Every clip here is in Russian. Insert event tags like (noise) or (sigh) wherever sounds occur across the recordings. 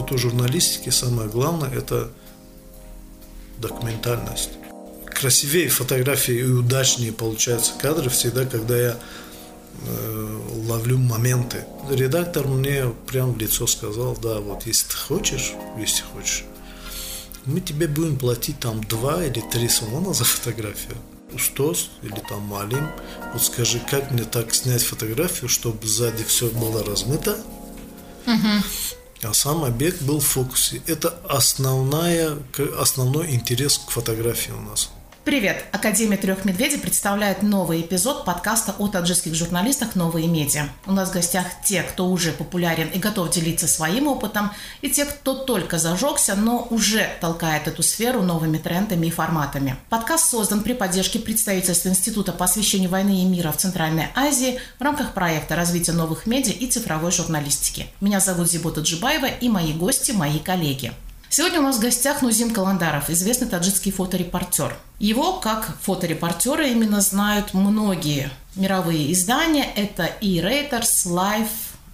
фотожурналистике самое главное – это документальность. Красивее фотографии и удачнее получаются кадры всегда, когда я э, ловлю моменты. Редактор мне прямо в лицо сказал, да, вот если ты хочешь, если хочешь, мы тебе будем платить там два или три салона за фотографию. Устос или там малим. Вот скажи, как мне так снять фотографию, чтобы сзади все было размыто, угу. А сам объект был в фокусе. Это основная, основной интерес к фотографии у нас. Привет! Академия трех медведей представляет новый эпизод подкаста о таджикских журналистах «Новые медиа». У нас в гостях те, кто уже популярен и готов делиться своим опытом, и те, кто только зажегся, но уже толкает эту сферу новыми трендами и форматами. Подкаст создан при поддержке представительства Института по освещению войны и мира в Центральной Азии в рамках проекта развития новых медиа и цифровой журналистики. Меня зовут Зибота Джибаева и мои гости – мои коллеги. Сегодня у нас в гостях Нузим Каландаров, известный таджикский фоторепортер. Его, как фоторепортера, именно знают многие мировые издания. Это и Reuters, Life,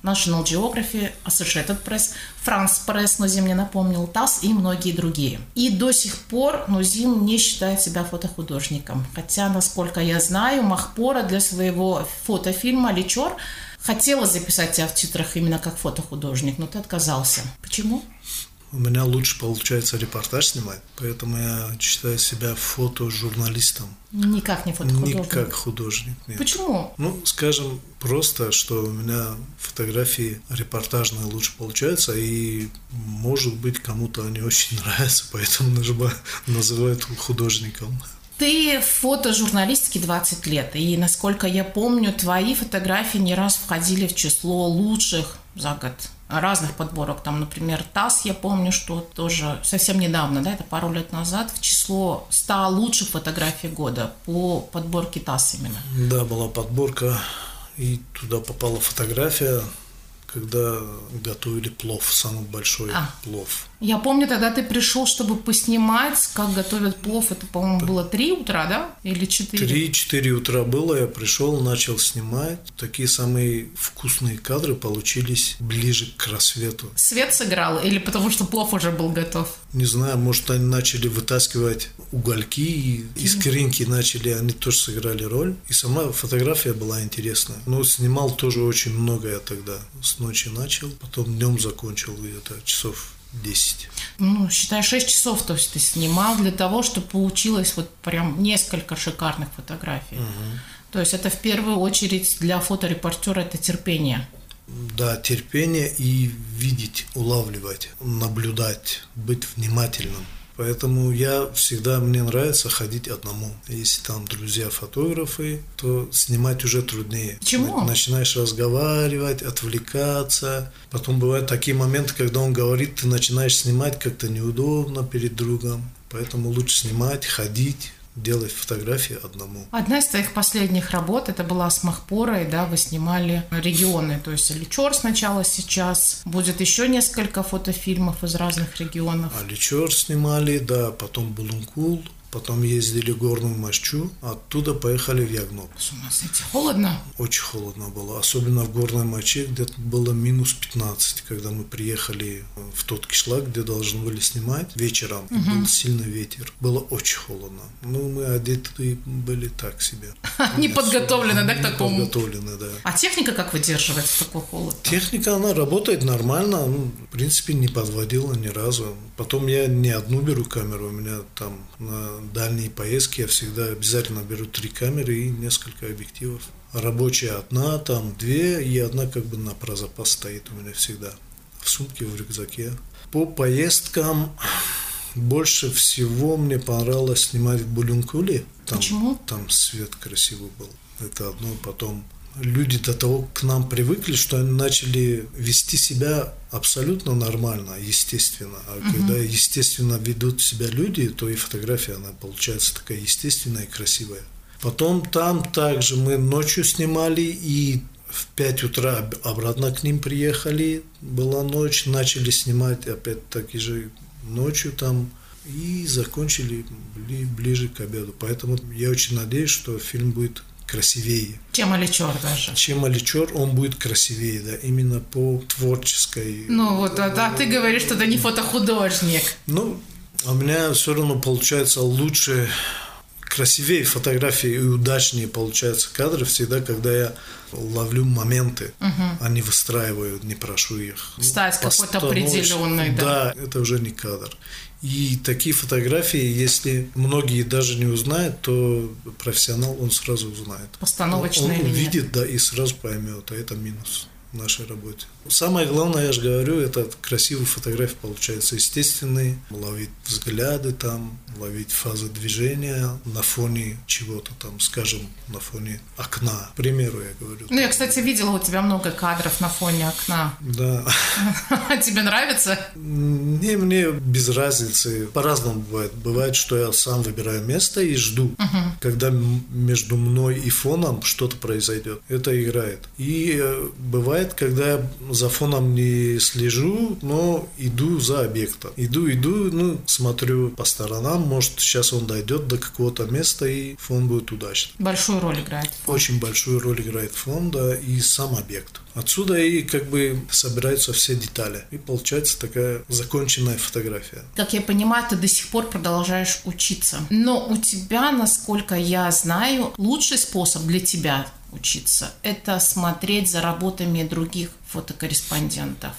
National Geography, Associated Press, France Press, Нузим мне напомнил, ТАСС и многие другие. И до сих пор Нузим не считает себя фотохудожником. Хотя, насколько я знаю, Махпора для своего фотофильма «Личор» хотела записать тебя в титрах именно как фотохудожник, но ты отказался. Почему? У меня лучше получается репортаж снимать, поэтому я считаю себя фотожурналистом. Никак не фотохудожник? Не как художник, нет. Почему? Ну, скажем просто, что у меня фотографии репортажные лучше получаются, и, может быть, кому-то они очень (laughs) нравятся, поэтому называют художником. Ты в фотожурналистике 20 лет, и, насколько я помню, твои фотографии не раз входили в число лучших за год разных подборок. Там, например, ТАСС, я помню, что тоже совсем недавно, да, это пару лет назад, в число 100 лучших фотографий года по подборке ТАСС именно. Да, была подборка, и туда попала фотография когда готовили плов, самый большой а. плов. Я помню, тогда ты пришел, чтобы поснимать, как готовят плов. Это, по-моему, было 3 утра, да? Или 4? 3-4 утра было. Я пришел, начал снимать. Такие самые вкусные кадры получились ближе к рассвету. Свет сыграл или потому что плов уже был готов? Не знаю, может, они начали вытаскивать угольки и искринки начали, они тоже сыграли роль. И сама фотография была интересная. Но снимал тоже очень много я тогда с ночи начал, потом днем закончил где-то часов 10. Ну, считай, 6 часов, то есть ты снимал для того, чтобы получилось вот прям несколько шикарных фотографий. Угу. То есть это в первую очередь для фоторепортера это терпение. Да, терпение и видеть, улавливать, наблюдать, быть внимательным. Поэтому я всегда, мне нравится ходить одному. Если там друзья-фотографы, то снимать уже труднее. Почему? Начинаешь разговаривать, отвлекаться. Потом бывают такие моменты, когда он говорит, ты начинаешь снимать как-то неудобно перед другом. Поэтому лучше снимать, ходить, делать фотографии одному. Одна из твоих последних работ, это была с Махпорой, да, вы снимали регионы, то есть Личор сначала сейчас, будет еще несколько фотофильмов из разных регионов. А Личор снимали, да, потом Булункул, Потом ездили в Горную Мощу, оттуда поехали в Ягноб. С ума сойти. Холодно? Очень холодно было. Особенно в Горной Моче, где было минус 15, когда мы приехали в тот кишлак, где должны были снимать вечером. Угу. Был сильный ветер. Было очень холодно. Ну, мы одеты были так себе. (laughs) Не подготовлены, да, к такому? подготовлены, да. А техника как выдерживает такой холод? Техника, она работает нормально. Ну, в принципе, не подводила ни разу. Потом я не одну беру камеру, у меня там на дальние поездки я всегда обязательно беру три камеры и несколько объективов. Рабочая одна, там две, и одна как бы на про запас стоит у меня всегда. В сумке, в рюкзаке. По поездкам больше всего мне понравилось снимать в Булюнкуле. Там, Почему? Там свет красивый был. Это одно. Потом люди до того к нам привыкли, что они начали вести себя абсолютно нормально, естественно. А угу. когда естественно ведут себя люди, то и фотография, она получается такая естественная и красивая. Потом там также мы ночью снимали и в 5 утра обратно к ним приехали, была ночь, начали снимать опять таки же ночью там и закончили ближе к обеду. Поэтому я очень надеюсь, что фильм будет красивее. Чем Аличер даже. Чем Аличер, он будет красивее, да, именно по творческой. Ну вот, а, а ты говоришь, что ты не фотохудожник. Ну, а у меня все равно получается лучше, красивее фотографии и удачнее получаются кадры всегда, когда я ловлю моменты, угу. а не выстраиваю, не прошу их. Стать какой-то определенный, да. Да, это уже не кадр. И такие фотографии, если многие даже не узнают, то профессионал он сразу узнает. Постановочные Он, он увидит, да, и сразу поймет, а это минус в нашей работе. Самое главное, я же говорю, это красивые фотографии получаются естественные, ловить взгляды там, ловить фазы движения на фоне чего-то там, скажем, на фоне окна, к примеру, я говорю. Ну, я, кстати, видела у тебя много кадров на фоне окна. Да. (laughs) Тебе нравится? Не, мне без разницы. По-разному бывает. Бывает, что я сам выбираю место и жду, когда между мной и фоном что-то произойдет. Это играет. И э, бывает, когда за фоном не слежу, но иду за объектом. Иду, иду, ну, смотрю по сторонам, может, сейчас он дойдет до какого-то места, и фон будет удачный. Большую роль играет фон. Очень большую роль играет фон, да, и сам объект. Отсюда и как бы собираются все детали. И получается такая законченная фотография. Как я понимаю, ты до сих пор продолжаешь учиться. Но у тебя, насколько я знаю, лучший способ для тебя учиться – это смотреть за работами других фотокорреспондентов.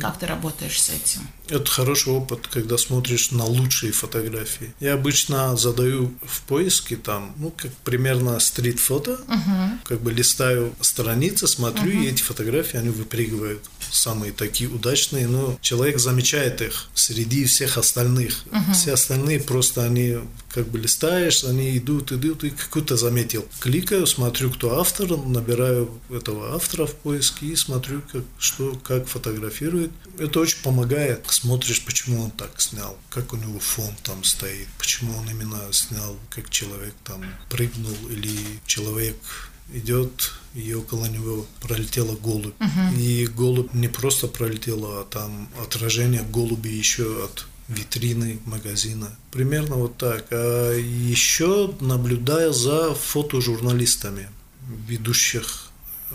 Как ты работаешь с этим? Это хороший опыт, когда смотришь на лучшие фотографии. Я обычно задаю в поиске там, ну, как примерно стрит-фото, uh-huh. как бы листаю страницы, смотрю, uh-huh. и эти фотографии, они выпрыгивают. Самые такие удачные, но человек замечает их среди всех остальных. Uh-huh. Все остальные просто они как бы листаешь, они идут, идут, и какую-то заметил. Кликаю, смотрю, кто автор, набираю этого автора в поиске и смотрю, как, что, как фотографирует. Это очень помогает. Смотришь, почему он так снял, как у него фон там стоит, почему он именно снял, как человек там прыгнул, или человек идет, и около него пролетела голубь. Uh-huh. И голубь не просто пролетела, а там отражение голуби еще от витрины магазина. Примерно вот так. А еще наблюдая за фотожурналистами, ведущих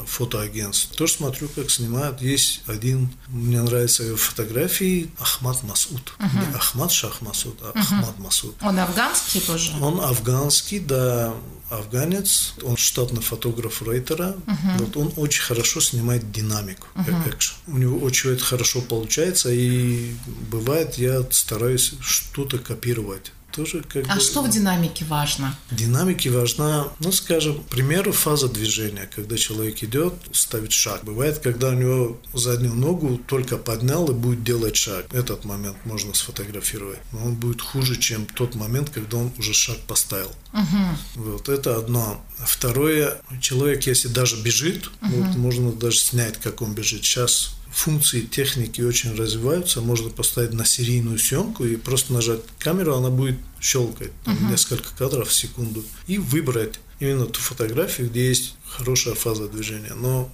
фотоагентств. Тоже смотрю, как снимают. Есть один, мне нравится фотографии, Ахмад Масуд. Uh-huh. Не Ахмад Шах Масуд, а uh-huh. Ахмад Масуд. Он афганский тоже? Он афганский, да афганец, он штатный фотограф Рейтера. Uh-huh. Вот он очень хорошо снимает динамику, uh-huh. экшен. У него очень это хорошо получается, и бывает, я стараюсь что-то копировать тоже как А бы... что в динамике важно? В динамике важна, ну, скажем, к примеру, фаза движения, когда человек идет, ставит шаг. Бывает, когда у него заднюю ногу только поднял и будет делать шаг. Этот момент можно сфотографировать. Но он будет хуже, чем тот момент, когда он уже шаг поставил. Угу. Вот это одно. Второе, человек, если даже бежит, угу. вот можно даже снять, как он бежит. Сейчас функции техники очень развиваются, можно поставить на серийную съемку и просто нажать камеру, она будет щелкать там, uh-huh. несколько кадров в секунду и выбрать именно ту фотографию, где есть хорошая фаза движения. Но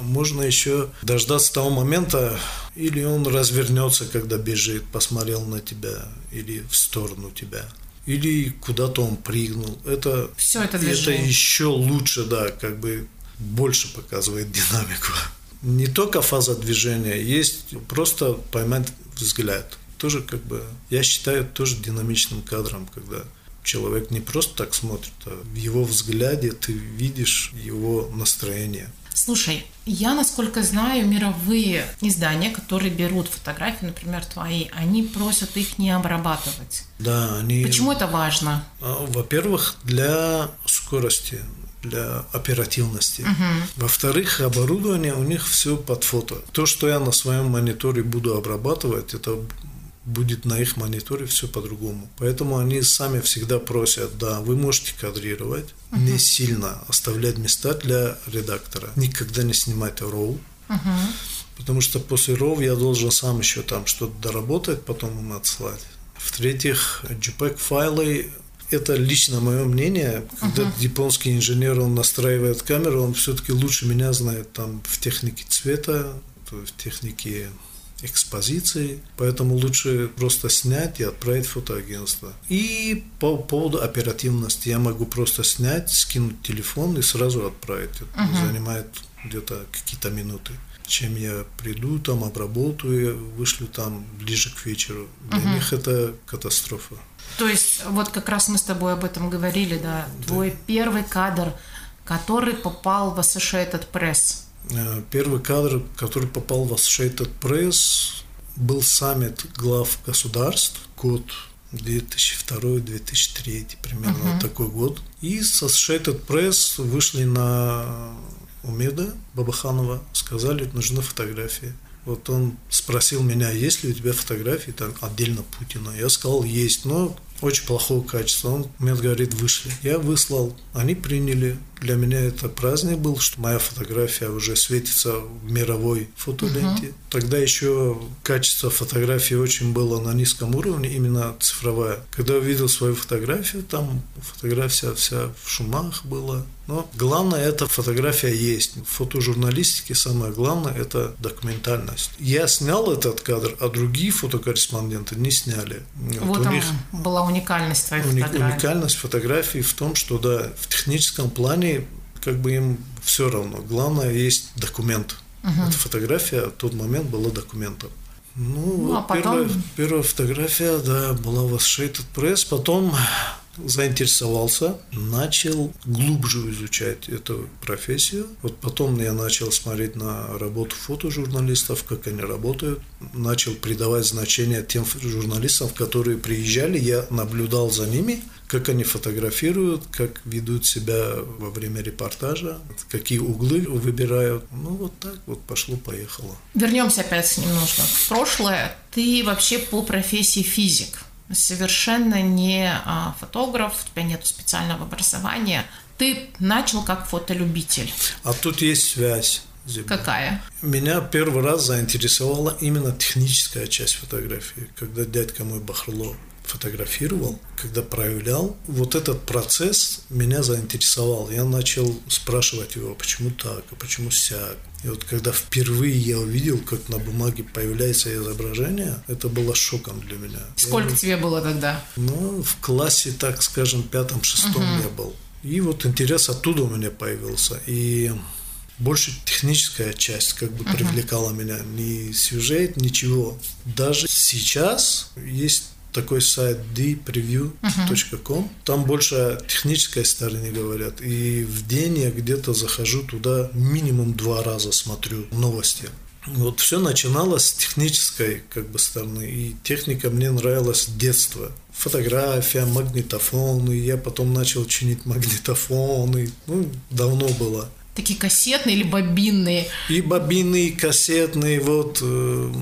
можно еще дождаться того момента, или он развернется, когда бежит, посмотрел на тебя, или в сторону тебя или куда-то он прыгнул. Это, Все это, это еще лучше, да, как бы больше показывает динамику не только фаза движения, есть просто поймать взгляд. Тоже как бы, я считаю, тоже динамичным кадром, когда человек не просто так смотрит, а в его взгляде ты видишь его настроение. Слушай, я, насколько знаю, мировые издания, которые берут фотографии, например, твои, они просят их не обрабатывать. Да, они... Почему это важно? А, во-первых, для скорости для оперативности. Uh-huh. Во-вторых, оборудование у них все под фото. То, что я на своем мониторе буду обрабатывать, это будет на их мониторе все по-другому. Поэтому они сами всегда просят, да, вы можете кадрировать, uh-huh. не сильно оставлять места для редактора. Никогда не RAW. Uh-huh. Потому что после RAW я должен сам еще там что-то доработать, потом им отсылать. В-третьих, JPEG-файлы это лично мое мнение. Когда uh-huh. японский инженер, он настраивает камеру, он все-таки лучше меня знает там в технике цвета, в технике экспозиции, поэтому лучше просто снять и отправить в фотоагентство. И по поводу оперативности я могу просто снять, скинуть телефон и сразу отправить. Это uh-huh. занимает где-то какие-то минуты чем я приду, там обработаю, вышлю там ближе к вечеру. Для угу. них это катастрофа. То есть, вот как раз мы с тобой об этом говорили, да, да. твой первый кадр, который попал в Associated Press. Э, первый кадр, который попал в Associated Press, был саммит глав государств, год 2002-2003, примерно uh-huh. такой год. И с Associated Press вышли на Умеда Бабаханова, сказали, нужны фотографии. Вот он спросил меня, есть ли у тебя фотографии там отдельно Путина. Я сказал, есть, но очень плохого качества. Он мне говорит, вышли. Я выслал, они приняли. Для меня это праздник был, что моя фотография уже светится в мировой фотоленте. Угу. Тогда еще качество фотографии очень было на низком уровне, именно цифровая. Когда увидел свою фотографию, там фотография вся в шумах была. Но главное, эта фотография есть. В фотожурналистике самое главное – это документальность. Я снял этот кадр, а другие фотокорреспонденты не сняли. Вот, вот у них была уникальность твоей уни- фотографии. Уникальность фотографии в том, что да, в техническом плане как бы им все равно. Главное, есть документ. Угу. Эта фотография в тот момент была документом. Ну, ну а потом... первая, первая фотография, да, была в Associated Press. Потом заинтересовался, начал глубже изучать эту профессию. Вот потом я начал смотреть на работу фотожурналистов, как они работают. Начал придавать значение тем журналистам, которые приезжали. Я наблюдал за ними, как они фотографируют, как ведут себя во время репортажа, какие углы выбирают. Ну, вот так вот пошло-поехало. Вернемся опять немножко в прошлое. Ты вообще по профессии физик совершенно не а, фотограф, у тебя нет специального образования. Ты начал как фотолюбитель. А тут есть связь. Зима. Какая? Меня первый раз заинтересовала именно техническая часть фотографии, когда дядька мой Бахрло фотографировал, когда проявлял, вот этот процесс меня заинтересовал. Я начал спрашивать его, почему так, а почему сяк. И вот когда впервые я увидел, как на бумаге появляется изображение, это было шоком для меня. Сколько я, тебе было тогда? Ну, в классе, так скажем, пятом-шестом угу. я был. И вот интерес оттуда у меня появился. И больше техническая часть как бы uh-huh. привлекала меня, не сюжет, ничего. Даже сейчас есть такой сайт dpreview.com. Там больше о технической стороне говорят. И в день я где-то захожу туда минимум два раза смотрю новости. Вот все начиналось с технической как бы стороны. И техника мне нравилась с детства. Фотография, магнитофоны. Я потом начал чинить магнитофоны. Ну, давно было. Такие кассетные или бобинные? И бобинные, и кассетные. Вот э,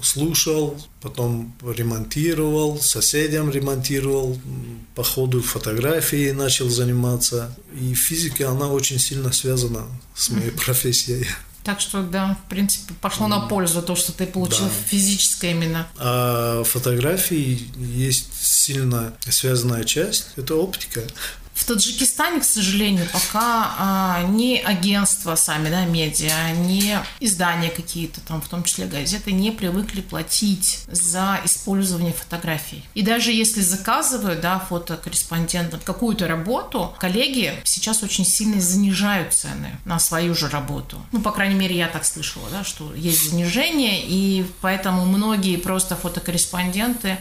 слушал, потом ремонтировал, соседям ремонтировал, по ходу фотографией начал заниматься. И физика, она очень сильно связана с моей профессией. Так что, да, в принципе, пошло на пользу то, что ты получил да. физическое именно. А фотографии есть сильно связанная часть, это оптика. В Таджикистане, к сожалению, пока а, ни агентства сами, да, медиа, ни издания какие-то, там, в том числе газеты, не привыкли платить за использование фотографий. И даже если заказывают, да, фотокорреспондентам какую-то работу, коллеги сейчас очень сильно занижают цены на свою же работу. Ну, по крайней мере, я так слышала, да, что есть занижение, и поэтому многие просто фотокорреспонденты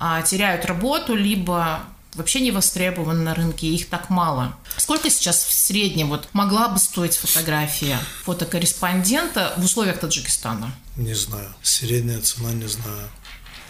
а, теряют работу, либо вообще не востребованы на рынке, их так мало. Сколько сейчас в среднем вот могла бы стоить фотография фотокорреспондента в условиях Таджикистана? Не знаю. Средняя цена не знаю.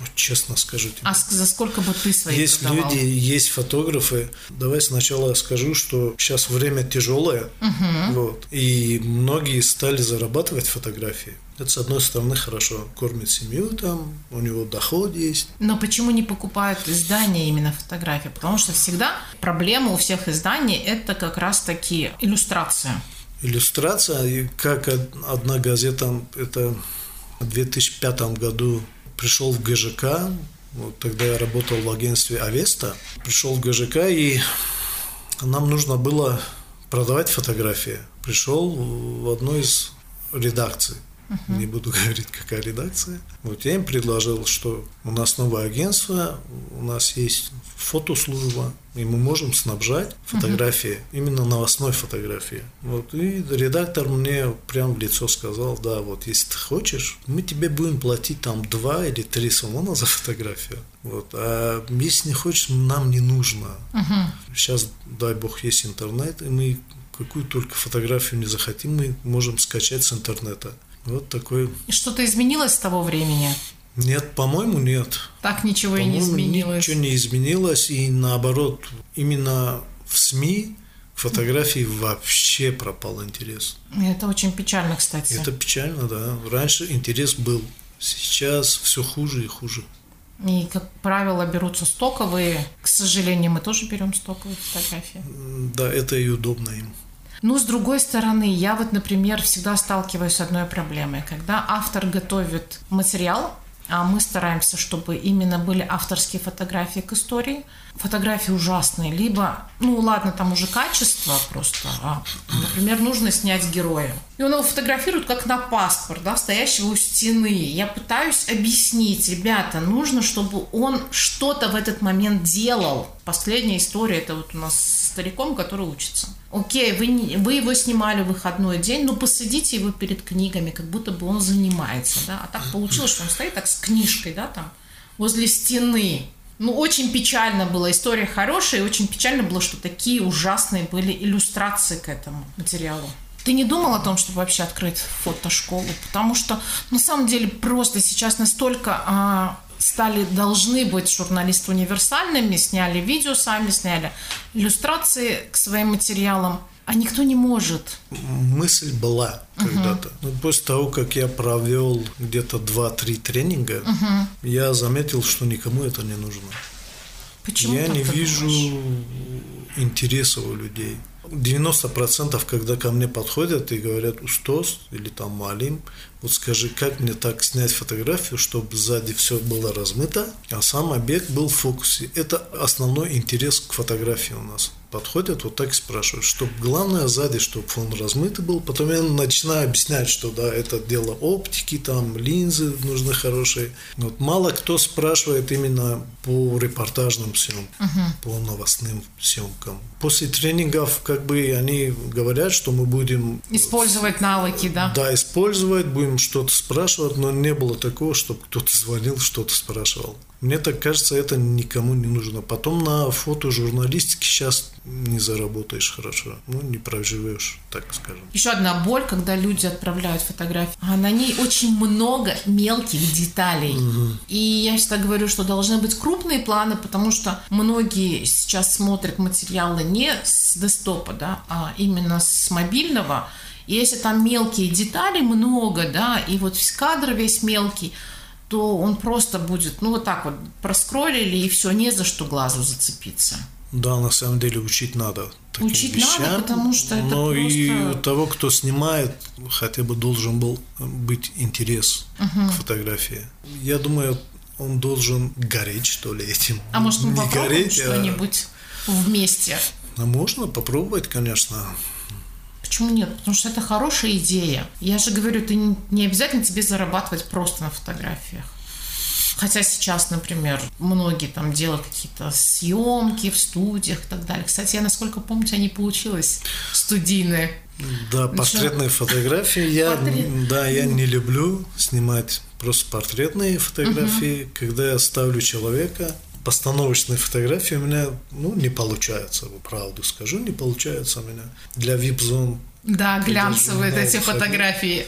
Вот честно скажу тебе. А за сколько бы ты свои Есть продавал? люди, есть фотографы. Давай сначала скажу, что сейчас время тяжелое, угу. вот, и многие стали зарабатывать фотографии. Это, с одной стороны, хорошо. Кормит семью там, у него доход есть. Но почему не покупают издания именно фотографии? Потому что всегда проблема у всех изданий – это как раз-таки иллюстрация. Иллюстрация, как одна газета, это в 2005 году пришел в ГЖК, вот тогда я работал в агентстве Авеста, пришел в ГЖК, и нам нужно было продавать фотографии. Пришел в одну из редакций. Uh-huh. Не буду (laughs) говорить, какая редакция. Вот я им предложил, что у нас новое агентство, у нас есть фотослужба, и мы можем снабжать фотографии, uh-huh. именно новостной фотографии. Вот, и редактор мне прям в лицо сказал, да, вот если ты хочешь, мы тебе будем платить там два или три сумона за фотографию. Вот, а если не хочешь, нам не нужно. Uh-huh. Сейчас, дай бог, есть интернет, и мы какую только фотографию не захотим, мы можем скачать с интернета. Вот такой. И что-то изменилось с того времени? Нет, по-моему, нет. Так ничего и не изменилось. Ничего не изменилось, и наоборот, именно в СМИ к фотографии вообще пропал интерес. Это очень печально, кстати. Это печально, да. Раньше интерес был, сейчас все хуже и хуже. И, как правило, берутся стоковые. К сожалению, мы тоже берем стоковые фотографии. Да, это и удобно им. Ну, с другой стороны, я вот, например, всегда сталкиваюсь с одной проблемой. Когда автор готовит материал, а мы стараемся, чтобы именно были авторские фотографии к истории. Фотографии ужасные. Либо, ну ладно, там уже качество просто. А, например, нужно снять героя. И он его фотографирует как на паспорт, да, стоящего у стены. Я пытаюсь объяснить, ребята, нужно, чтобы он что-то в этот момент делал. Последняя история, это вот у нас с стариком, который учится. Окей, вы, вы его снимали в выходной день, но посадите его перед книгами, как будто бы он занимается, да. А так получилось, что он стоит так с книжкой, да, там, возле стены. Ну, очень печально было. История хорошая, и очень печально было, что такие ужасные были иллюстрации к этому материалу. Ты не думал о том, чтобы вообще открыть фотошколу? Потому что на самом деле просто сейчас настолько а, стали, должны быть журналисты универсальными, сняли видео сами, сняли иллюстрации к своим материалам, а никто не может. Мысль была когда-то. Uh-huh. Но после того, как я провел где-то 2-3 тренинга, uh-huh. я заметил, что никому это не нужно. Почему я не вижу думаешь? интереса у людей. 90% когда ко мне подходят и говорят «Устос» или там «Малим», вот скажи, как мне так снять фотографию, чтобы сзади все было размыто, а сам объект был в фокусе. Это основной интерес к фотографии у нас подходят, вот так и спрашивают, чтобы главное сзади, чтобы фон размытый был. Потом я начинаю объяснять, что да, это дело оптики, там линзы нужны хорошие. Вот мало кто спрашивает именно по репортажным съемкам, uh-huh. по новостным съемкам. После тренингов как бы они говорят, что мы будем... Использовать навыки, да? Да, использовать, будем что-то спрашивать, но не было такого, чтобы кто-то звонил, что-то спрашивал. Мне так кажется, это никому не нужно. Потом на фотожурналистике сейчас не заработаешь хорошо, ну, не проживешь, так скажем. Еще одна боль, когда люди отправляют фотографии, а на ней очень много мелких деталей. Угу. И я всегда говорю, что должны быть крупные планы, потому что многие сейчас смотрят материалы не с десктопа, да, а именно с мобильного. И если там мелкие детали много, да, и вот кадр весь мелкий, то он просто будет, ну, вот так вот проскроллили, и все, не за что глазу зацепиться. Да, на самом деле учить надо. Таким учить вещам, надо, потому что это Но просто... и у того, кто снимает, хотя бы должен был быть интерес угу. к фотографии. Я думаю, он должен гореть, что ли, этим. А может, мы Не гореть, а что-нибудь а... вместе? А можно попробовать, конечно. Почему нет? Потому что это хорошая идея. Я же говорю, ты не обязательно тебе зарабатывать просто на фотографиях. Хотя сейчас, например, многие там делают какие-то съемки в студиях и так далее. Кстати, я, насколько помню, у тебя не получилось студийные. Да, портретные Еще... фотографии. Я, Портрет... Да, я не люблю снимать просто портретные фотографии. Угу. Когда я ставлю человека, постановочные фотографии у меня ну, не получается, правду скажу, не получается у меня. Для вип-зон. Да, глянцевые эти фотографии.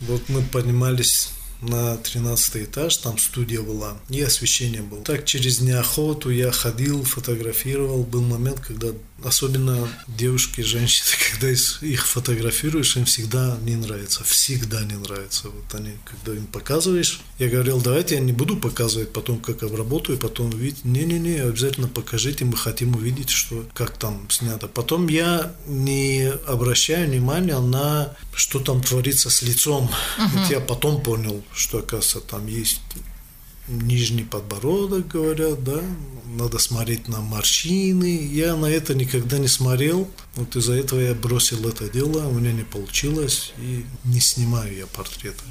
Вот мы поднимались на 13 этаж, там студия была, и освещение было. Так через неохоту я ходил, фотографировал. Был момент, когда особенно девушки, женщины, (laughs) когда их фотографируешь, им всегда не нравится, всегда не нравится. Вот они, когда им показываешь, я говорил, давайте я не буду показывать потом, как обработаю, потом увидеть. Не-не-не, обязательно покажите, мы хотим увидеть, что, как там снято. Потом я не обращаю внимания на, что там творится с лицом. Uh-huh. Вот я потом понял, что, оказывается, там есть нижний подбородок, говорят, да, надо смотреть на морщины. Я на это никогда не смотрел. Вот из-за этого я бросил это дело, у меня не получилось, и не снимаю я портреты.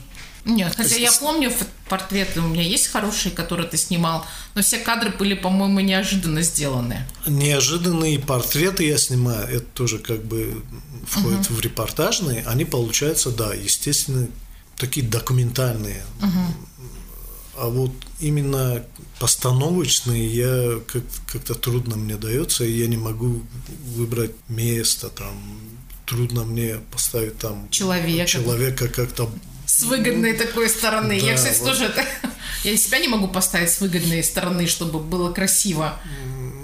Нет, хотя я помню портреты у меня есть хорошие, которые ты снимал, но все кадры были, по-моему, неожиданно сделаны. Неожиданные портреты я снимаю, это тоже как бы входит угу. в репортажные, они получаются, да, естественно, такие документальные. Угу. А вот именно постановочные я как- как-то трудно мне дается, и я не могу выбрать место там, трудно мне поставить там человека, человека как-то с выгодной такой стороны. Да, я, кстати, вот. тоже это... (laughs) Я себя не могу поставить с выгодной стороны, чтобы было красиво.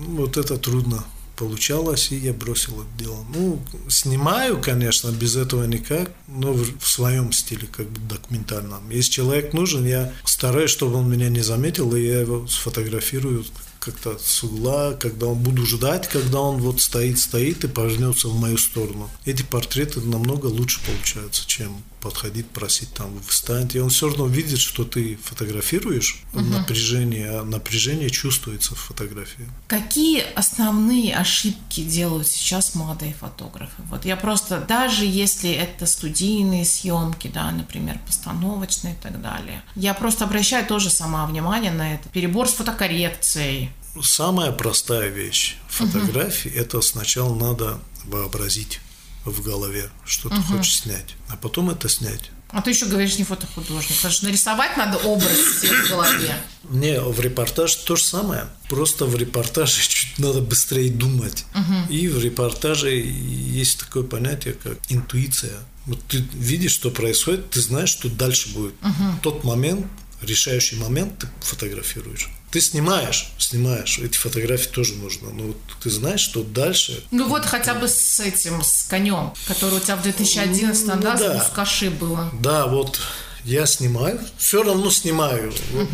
Вот это трудно получалось, и я бросил это дело. Ну, снимаю, конечно, без этого никак, но в, в своем стиле, как бы документальном. Если человек нужен, я стараюсь, чтобы он меня не заметил, и я его сфотографирую как-то с угла, когда он буду ждать, когда он вот стоит, стоит и повернется в мою сторону. Эти портреты намного лучше получаются, чем подходить, просить там встать. И он все равно видит, что ты фотографируешь, угу. напряжение, а напряжение чувствуется в фотографии. Какие основные ошибки делают сейчас молодые фотографы? Вот я просто, даже если это студийные съемки, да, например, постановочные и так далее, я просто обращаю тоже сама внимание на это. Перебор с фотокоррекцией, самая простая вещь фотографии угу. это сначала надо вообразить в голове, что ты угу. хочешь снять, а потом это снять. А ты еще говоришь не фотохудожник, потому что нарисовать надо образ в голове. Не, в репортаже то же самое. Просто в репортаже (laughs) чуть надо быстрее думать. Угу. И в репортаже есть такое понятие, как интуиция. Вот ты видишь, что происходит, ты знаешь, что дальше будет. Угу. Тот момент, решающий момент ты фотографируешь. Ты снимаешь, снимаешь, эти фотографии тоже нужно, но вот ты знаешь, что дальше... Ну вот хотя бы с этим, с конем, который у тебя в 2011 ну, да, да. с Бускаши было. Да, вот я снимаю, все равно снимаю. Вот,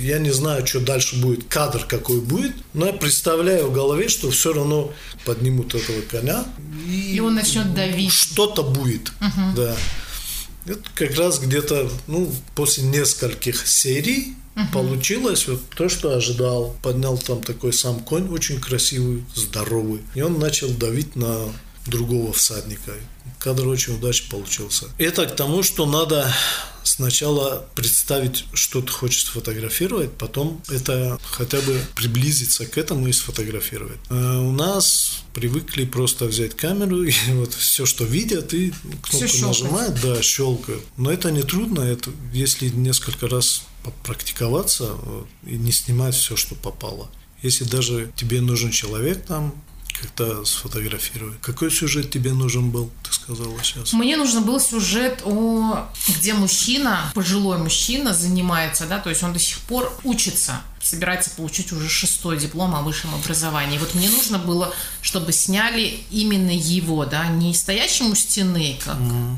Я не знаю, что дальше будет, кадр какой будет, но я представляю в голове, что все равно поднимут этого коня. И, и он начнет давить. Что-то будет, угу. да. Это как раз где-то, ну, после нескольких серий Угу. Получилось вот то, что ожидал. Поднял там такой сам конь, очень красивый, здоровый. И он начал давить на другого всадника. Кадр очень удачно получился. Это к тому, что надо сначала представить, что ты хочешь сфотографировать, потом это хотя бы приблизиться к этому и сфотографировать. А у нас привыкли просто взять камеру и (laughs) вот все, что видят, и кнопку нажимают, да, щелкают. Но это не трудно, это если несколько раз попрактиковаться и не снимать все, что попало. Если даже тебе нужен человек там, как-то сфотографировать. Какой сюжет тебе нужен был, ты сказала сейчас? Мне нужен был сюжет, о, где мужчина, пожилой мужчина занимается, да, то есть он до сих пор учится, собирается получить уже шестой диплом о высшем образовании. Вот мне нужно было, чтобы сняли именно его, да, не стоящему стены, как... Mm.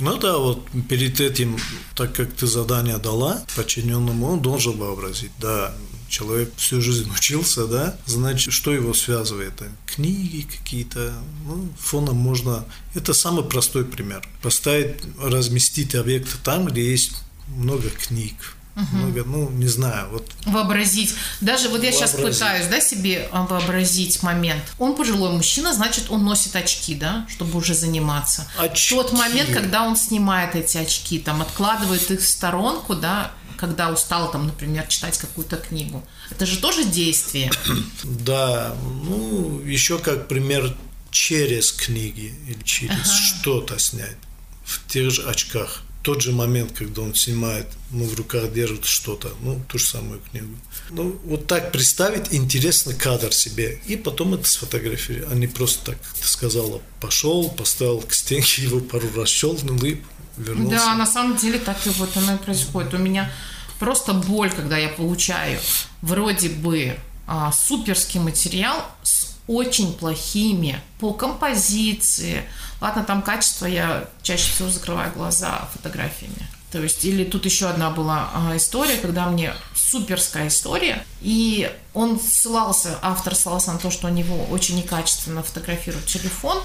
Ну да, вот перед этим, так как ты задание дала подчиненному, он должен вообразить, да, человек всю жизнь (laughs) учился, да, значит, что его связывает? Книги какие-то, ну, фоном можно... Это самый простой пример. Поставить, разместить объекты там, где есть много книг, Угу. Много, ну, не знаю, вот. Вообразить. Даже вот я сейчас пытаюсь, да, себе а, вообразить момент. Он пожилой мужчина, значит, он носит очки, да, чтобы уже заниматься. Очки. Тот момент, когда он снимает эти очки, там, откладывает их в сторонку, да, когда устал, там, например, читать какую-то книгу. Это же тоже действие. (clears throat) Да, ну, еще как пример через книги или через ага. что-то снять в тех же очках тот же момент, когда он снимает, ну, в руках держит что-то, ну, ту же самую книгу. Ну, вот так представить интересный кадр себе, и потом это сфотографировать, а не просто так, ты сказала, пошел, поставил к стенке, его пару раз щелкнул и вернулся. Да, на самом деле так и вот оно и происходит. У меня просто боль, когда я получаю вроде бы а, суперский материал очень плохими по композиции. Ладно, там качество я чаще всего закрываю глаза фотографиями. То есть, или тут еще одна была а, история, когда мне суперская история, и он ссылался, автор ссылался на то, что у него очень некачественно фотографирует телефон.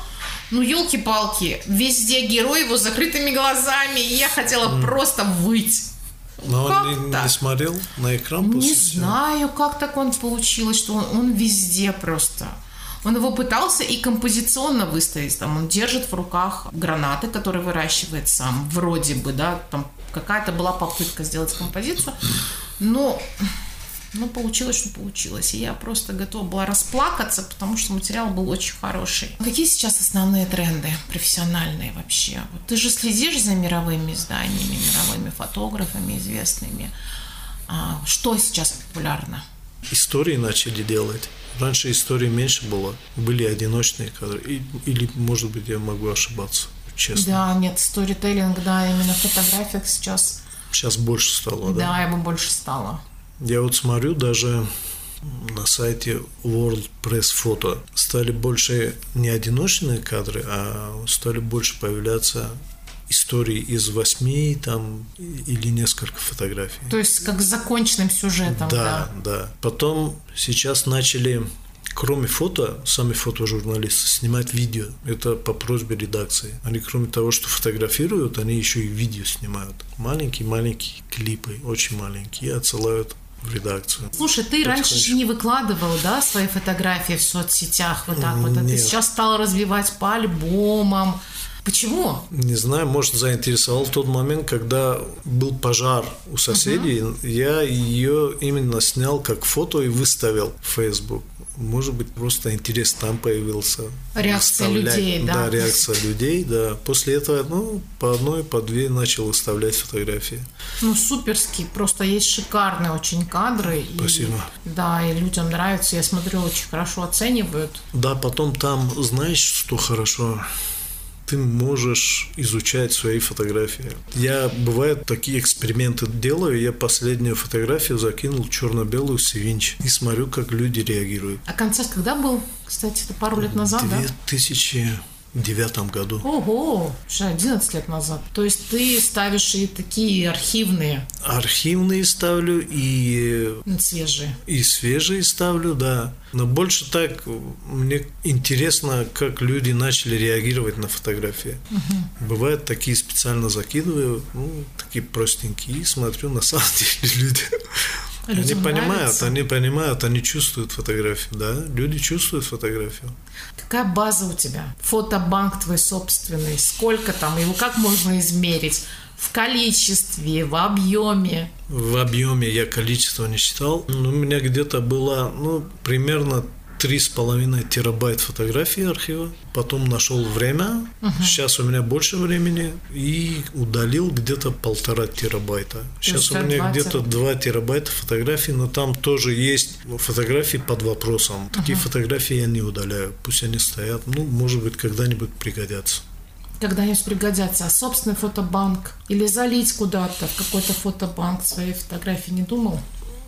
Ну, елки-палки, везде герой его с закрытыми глазами, и я хотела mm. просто выть. Но он не, не смотрел на экран после Не знаю, как так он получилось, что он, он везде просто. Он его пытался и композиционно выставить. Там он держит в руках гранаты, которые выращивает сам. Вроде бы, да, там какая-то была попытка сделать композицию. Но ну, получилось, что получилось. И я просто готова была расплакаться, потому что материал был очень хороший. Какие сейчас основные тренды профессиональные вообще? Вот ты же следишь за мировыми изданиями, мировыми фотографами известными. А, что сейчас популярно? Истории начали делать. Раньше истории меньше было. Были одиночные кадры. И, или, может быть, я могу ошибаться, честно. Да, нет, сторителлинг, да, именно в фотографиях сейчас... Сейчас больше стало, да? Да, бы больше стало. Я вот смотрю даже на сайте World Press Photo стали больше не одиночные кадры, а стали больше появляться истории из восьми там или несколько фотографий. То есть как с законченным сюжетом. Да, да. да. Потом сейчас начали кроме фото, сами фотожурналисты снимать видео. Это по просьбе редакции. Они, кроме того, что фотографируют, они еще и видео снимают. Маленькие-маленькие клипы, очень маленькие, отсылают в редакцию. Слушай, ты раньше же не выкладывал, да, свои фотографии в соцсетях вот так вот, а ты сейчас стал развивать по альбомам. Почему? Не знаю, может, заинтересовал в тот момент, когда был пожар у соседей. Uh-huh. Я ее именно снял как фото и выставил в Facebook. Может быть, просто интерес там появился. Реакция людей, да? Да, реакция людей, да. После этого, ну, по одной, по две начал выставлять фотографии. Ну, суперский. Просто есть шикарные очень кадры. Спасибо. И, да, и людям нравится. Я смотрю, очень хорошо оценивают. Да, потом там, знаешь, что хорошо? Ты можешь изучать свои фотографии. Я, бывает, такие эксперименты делаю. Я последнюю фотографию закинул черно-белую Севинч и смотрю, как люди реагируют. А концерт когда был? Кстати, это пару лет назад, 2000... да? Девятом году. Ого, уже 11 лет назад. То есть ты ставишь и такие архивные? Архивные ставлю и... Свежие. И свежие ставлю, да. Но больше так мне интересно, как люди начали реагировать на фотографии. Угу. Бывает такие специально закидываю, ну, такие простенькие, смотрю, на самом (laughs) деле люди Людям они понимают, нравится. они понимают, они чувствуют фотографию, да? Люди чувствуют фотографию. Какая база у тебя? Фотобанк твой собственный. Сколько там? Его как можно измерить? В количестве, в объеме? В объеме я количество не считал. У меня где-то было, ну, примерно три с половиной терабайт фотографий архива. Потом нашел время. Угу. Сейчас у меня больше времени. И удалил где-то полтора терабайта. Сейчас у меня где-то два терабайта фотографий, но там тоже есть фотографии под вопросом. Такие угу. фотографии я не удаляю. Пусть они стоят. Ну, может быть, когда-нибудь пригодятся когда-нибудь пригодятся. А собственный фотобанк или залить куда-то в какой-то фотобанк свои фотографии не думал?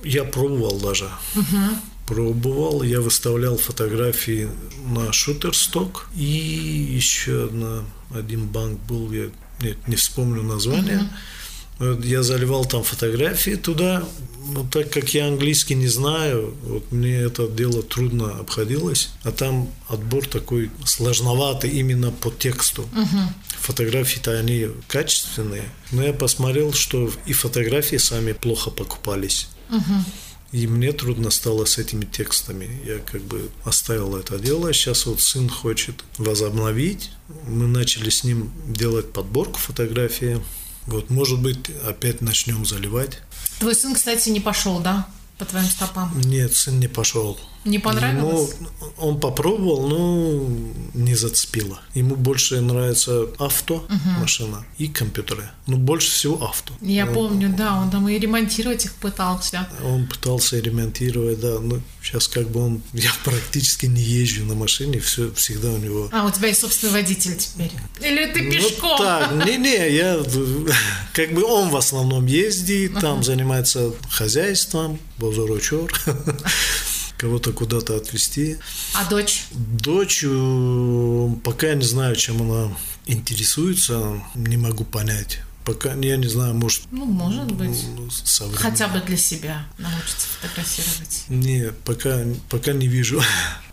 Я пробовал даже. Угу пробовал. Я выставлял фотографии на Шутерсток. И еще одна, один банк был, я нет, не вспомню название. Я заливал там фотографии туда, но так как я английский не знаю, вот мне это дело трудно обходилось, а там отбор такой сложноватый именно по тексту. Uh-huh. Фотографии-то они качественные, но я посмотрел, что и фотографии сами плохо покупались. Uh-huh. И мне трудно стало с этими текстами. Я как бы оставил это дело. Сейчас вот сын хочет возобновить. Мы начали с ним делать подборку фотографии. Вот, может быть, опять начнем заливать. Твой сын, кстати, не пошел, да? По твоим стопам? Нет, сын не пошел. Не понравилось? Ему, он попробовал, но не зацепило. Ему больше нравится авто, угу. машина и компьютеры. Но больше всего авто. Я он, помню, да, он там и ремонтировать их пытался. Он пытался ремонтировать, да. Но сейчас как бы он... (laughs) Я практически не езжу на машине, все всегда у него... А, у тебя есть собственный водитель теперь? Или ты пешком? Ну, так, (laughs) не-не, я... (laughs) Как бы он в основном ездит, там занимается хозяйством, бозорочор кого-то куда-то отвезти. А дочь? Дочь, э, пока я не знаю, чем она интересуется, не могу понять. Пока, я не знаю, может... Ну, может быть. Хотя бы для себя научиться фотографировать. Нет, пока, пока не вижу. (laughs)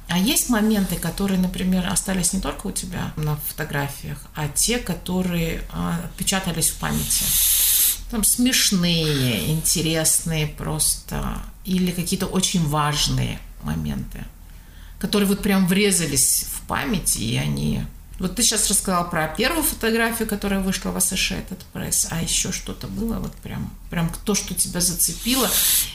А есть моменты, которые, например, остались не только у тебя на фотографиях, а те, которые а, отпечатались в памяти? Там смешные, интересные просто, или какие-то очень важные моменты, которые вот прям врезались в память, и они вот ты сейчас рассказал про первую фотографию, которая вышла в Associated Press, а еще что-то было, вот прям, прям то, что тебя зацепило,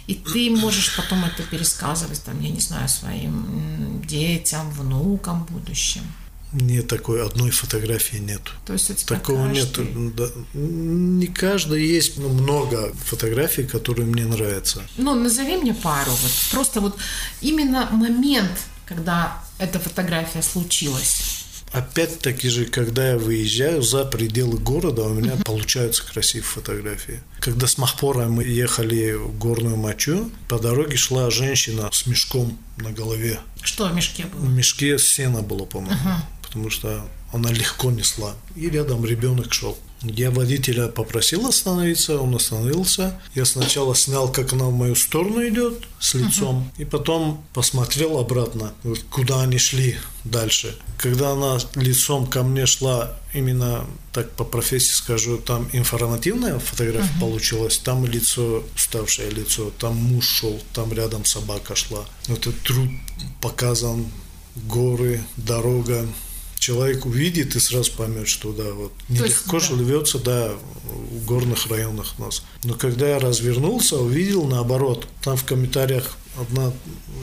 и ты можешь потом это пересказывать, там, я не знаю, своим детям, внукам, будущим. Нет такой одной фотографии нет. То есть тебя Такого каждый... нет. Да, не каждый есть, но много фотографий, которые мне нравятся. Ну, назови мне пару. Вот. Просто вот именно момент, когда эта фотография случилась. Опять-таки же, когда я выезжаю за пределы города, у меня получаются красивые фотографии. Когда с Махпора мы ехали в горную мочу, по дороге шла женщина с мешком на голове. Что в мешке было? В мешке сена было, по-моему, потому что она легко несла. И рядом ребенок шел. Я водителя попросил остановиться, он остановился. Я сначала снял, как она в мою сторону идет с лицом, и потом посмотрел обратно, куда они шли дальше. Когда она лицом ко мне шла, именно так по профессии скажу, там информативная фотография получилась, там лицо, уставшее лицо, там муж шел, там рядом собака шла. Это труд показан, горы, дорога, человек увидит и сразу поймет, что да, вот нелегко есть, да. живется, да, в горных районах у нас. Но когда я развернулся, увидел наоборот. Там в комментариях одна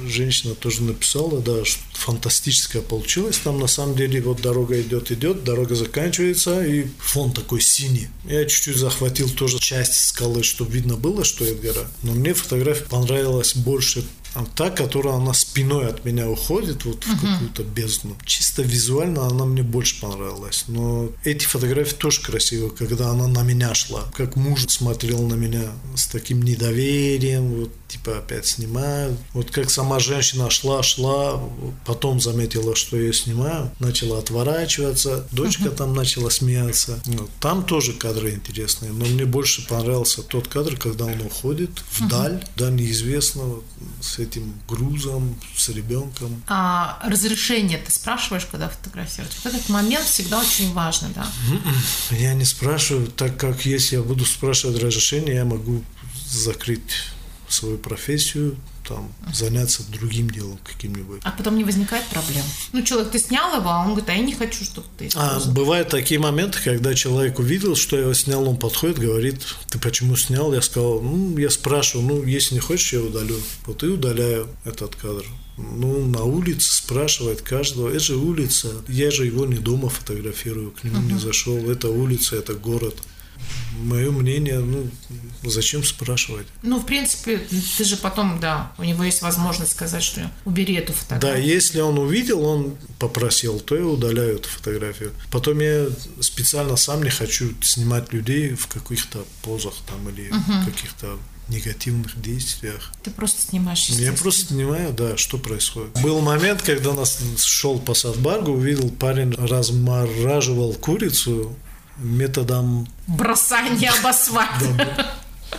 женщина тоже написала, да, что фантастическое получилось. Там на самом деле вот дорога идет, идет, дорога заканчивается, и фон такой синий. Я чуть-чуть захватил тоже часть скалы, чтобы видно было, что это гора. Но мне фотография понравилась больше а та, которая она спиной от меня уходит вот в какую-то бездну. Чисто визуально она мне больше понравилась. Но эти фотографии тоже красивые, когда она на меня шла. Как муж смотрел на меня с таким недоверием, вот типа опять снимаю. Вот как сама женщина шла, шла, потом заметила, что я снимаю, начала отворачиваться, дочка там начала смеяться. Ну, там тоже кадры интересные, но мне больше понравился тот кадр, когда он уходит вдаль, да, неизвестно, вот, с этим грузом, с ребенком. А разрешение ты спрашиваешь, когда фотографируешь? Вот этот момент всегда очень важный, да? Я не спрашиваю, так как если я буду спрашивать разрешение, я могу закрыть свою профессию, там, заняться другим делом каким-нибудь. А потом не возникает проблем. Ну, человек, ты снял его, а он говорит, а я не хочу, чтобы ты А бывают такие моменты, когда человек увидел, что я его снял, он подходит, говорит, ты почему снял? Я сказал, ну, я спрашиваю, ну, если не хочешь, я удалю. Вот и удаляю этот кадр. Ну, на улице спрашивает каждого, это же улица, я же его не дома фотографирую, к нему не зашел, это улица, это город. Мое мнение, ну, зачем спрашивать? Ну, в принципе, ты же потом, да, у него есть возможность сказать, что убери эту Да, фотографию. если он увидел, он попросил, то я удаляю эту фотографию. Потом я специально сам не хочу снимать людей в каких-то позах там или в каких-то негативных действиях. Ты просто снимаешь, Я просто снимаю, да, что происходит. Был момент, когда нас шел по Садбаргу, увидел парень размораживал курицу методом Бросание об асфальт.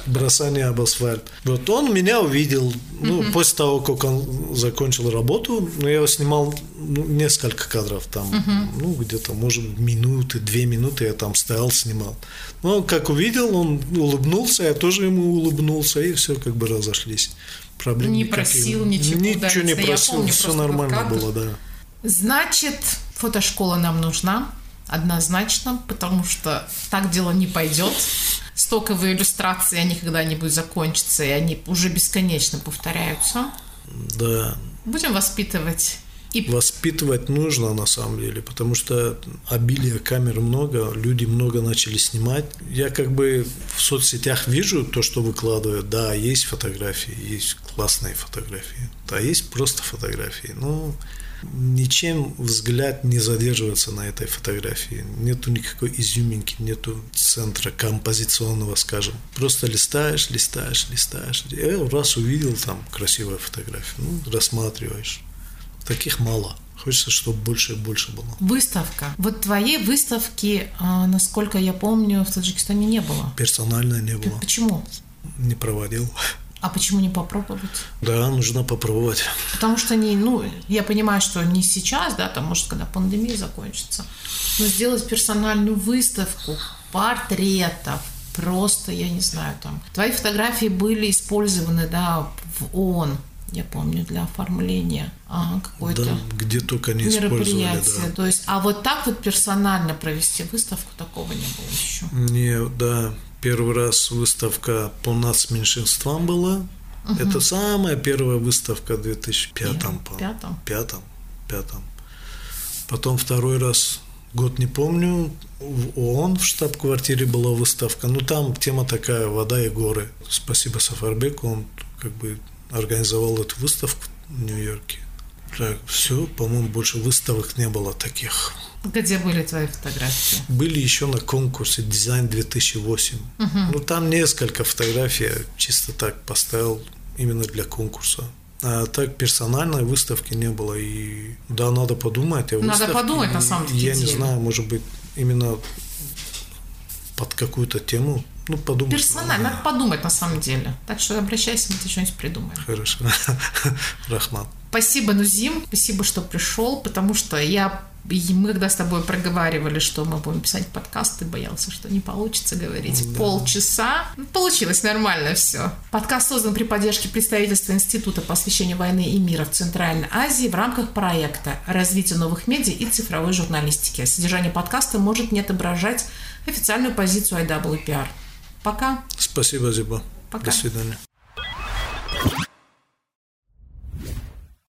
бросания об асфальт. Вот он меня увидел, ну, после того, как он закончил работу, ну, я его снимал ну, несколько кадров там, ну, где-то, может, минуты, две минуты я там стоял, снимал. Но он как увидел, он улыбнулся, я тоже ему улыбнулся, и все как бы разошлись. Проблем Не никаких. просил ничего, да, Ничего не я просил, помню все нормально было, да. Значит, фотошкола нам нужна, однозначно, потому что так дело не пойдет. Стоковые иллюстрации, они когда-нибудь закончатся, и они уже бесконечно повторяются. Да, Будем воспитывать и Воспитывать нужно на самом деле, потому что обилие камер много, люди много начали снимать. Я как бы в соцсетях вижу то, что выкладывают. Да, есть фотографии, есть классные фотографии, да, есть просто фотографии. Ну, ничем взгляд не задерживается на этой фотографии. Нету никакой изюминки, нету центра композиционного, скажем. Просто листаешь, листаешь, листаешь. Я раз увидел там красивая фотография, ну, рассматриваешь. Таких мало. Хочется, чтобы больше и больше было. выставка. Вот твоей выставки, а, насколько я помню, в Таджикистане не было. Персонально не было. Почему? Не проводил. А почему не попробовать? Да, нужно попробовать. Потому что не, ну, я понимаю, что не сейчас, да, там, может, когда пандемия закончится, но сделать персональную выставку портретов, просто, я не знаю, там. Твои фотографии были использованы, да, в ООН, я помню, для оформления ага, какой-то да, где только не мероприятия. Да. То есть, а вот так вот персонально провести выставку такого не было еще. Не, да, первый раз выставка по нацменьшинствам была. Угу. Это самая первая выставка в 2005 по пятом. пятом, пятом. Потом второй раз год не помню, в ООН в штаб-квартире была выставка. Ну, там тема такая, вода и горы. Спасибо Сафарбеку, он как бы организовал эту выставку в Нью-Йорке. Так, все, по-моему, больше выставок не было таких. Где были твои фотографии? Были еще на конкурсе «Дизайн 2008». Угу. Ну, там несколько фотографий я чисто так поставил именно для конкурса. А так персональной выставки не было. И да, надо подумать. Надо выставке. подумать на самом деле. Я не знаю, может быть, именно под какую-то тему. Ну, подумать. Персонально, надо подумать на самом деле. Так что обращайся, мы тебе что-нибудь придумаем. Хорошо. (laughs) Рахман. Спасибо, Нузим. Спасибо, что пришел, потому что я и мы когда с тобой проговаривали, что мы будем писать подкаст, ты боялся, что не получится говорить да. полчаса. Ну, получилось нормально все. Подкаст создан при поддержке представительства Института по освещению войны и мира в Центральной Азии в рамках проекта «Развитие новых медиа и цифровой журналистики». Содержание подкаста может не отображать официальную позицию IWPR. Пока. Спасибо, Зиба. Пока. До свидания.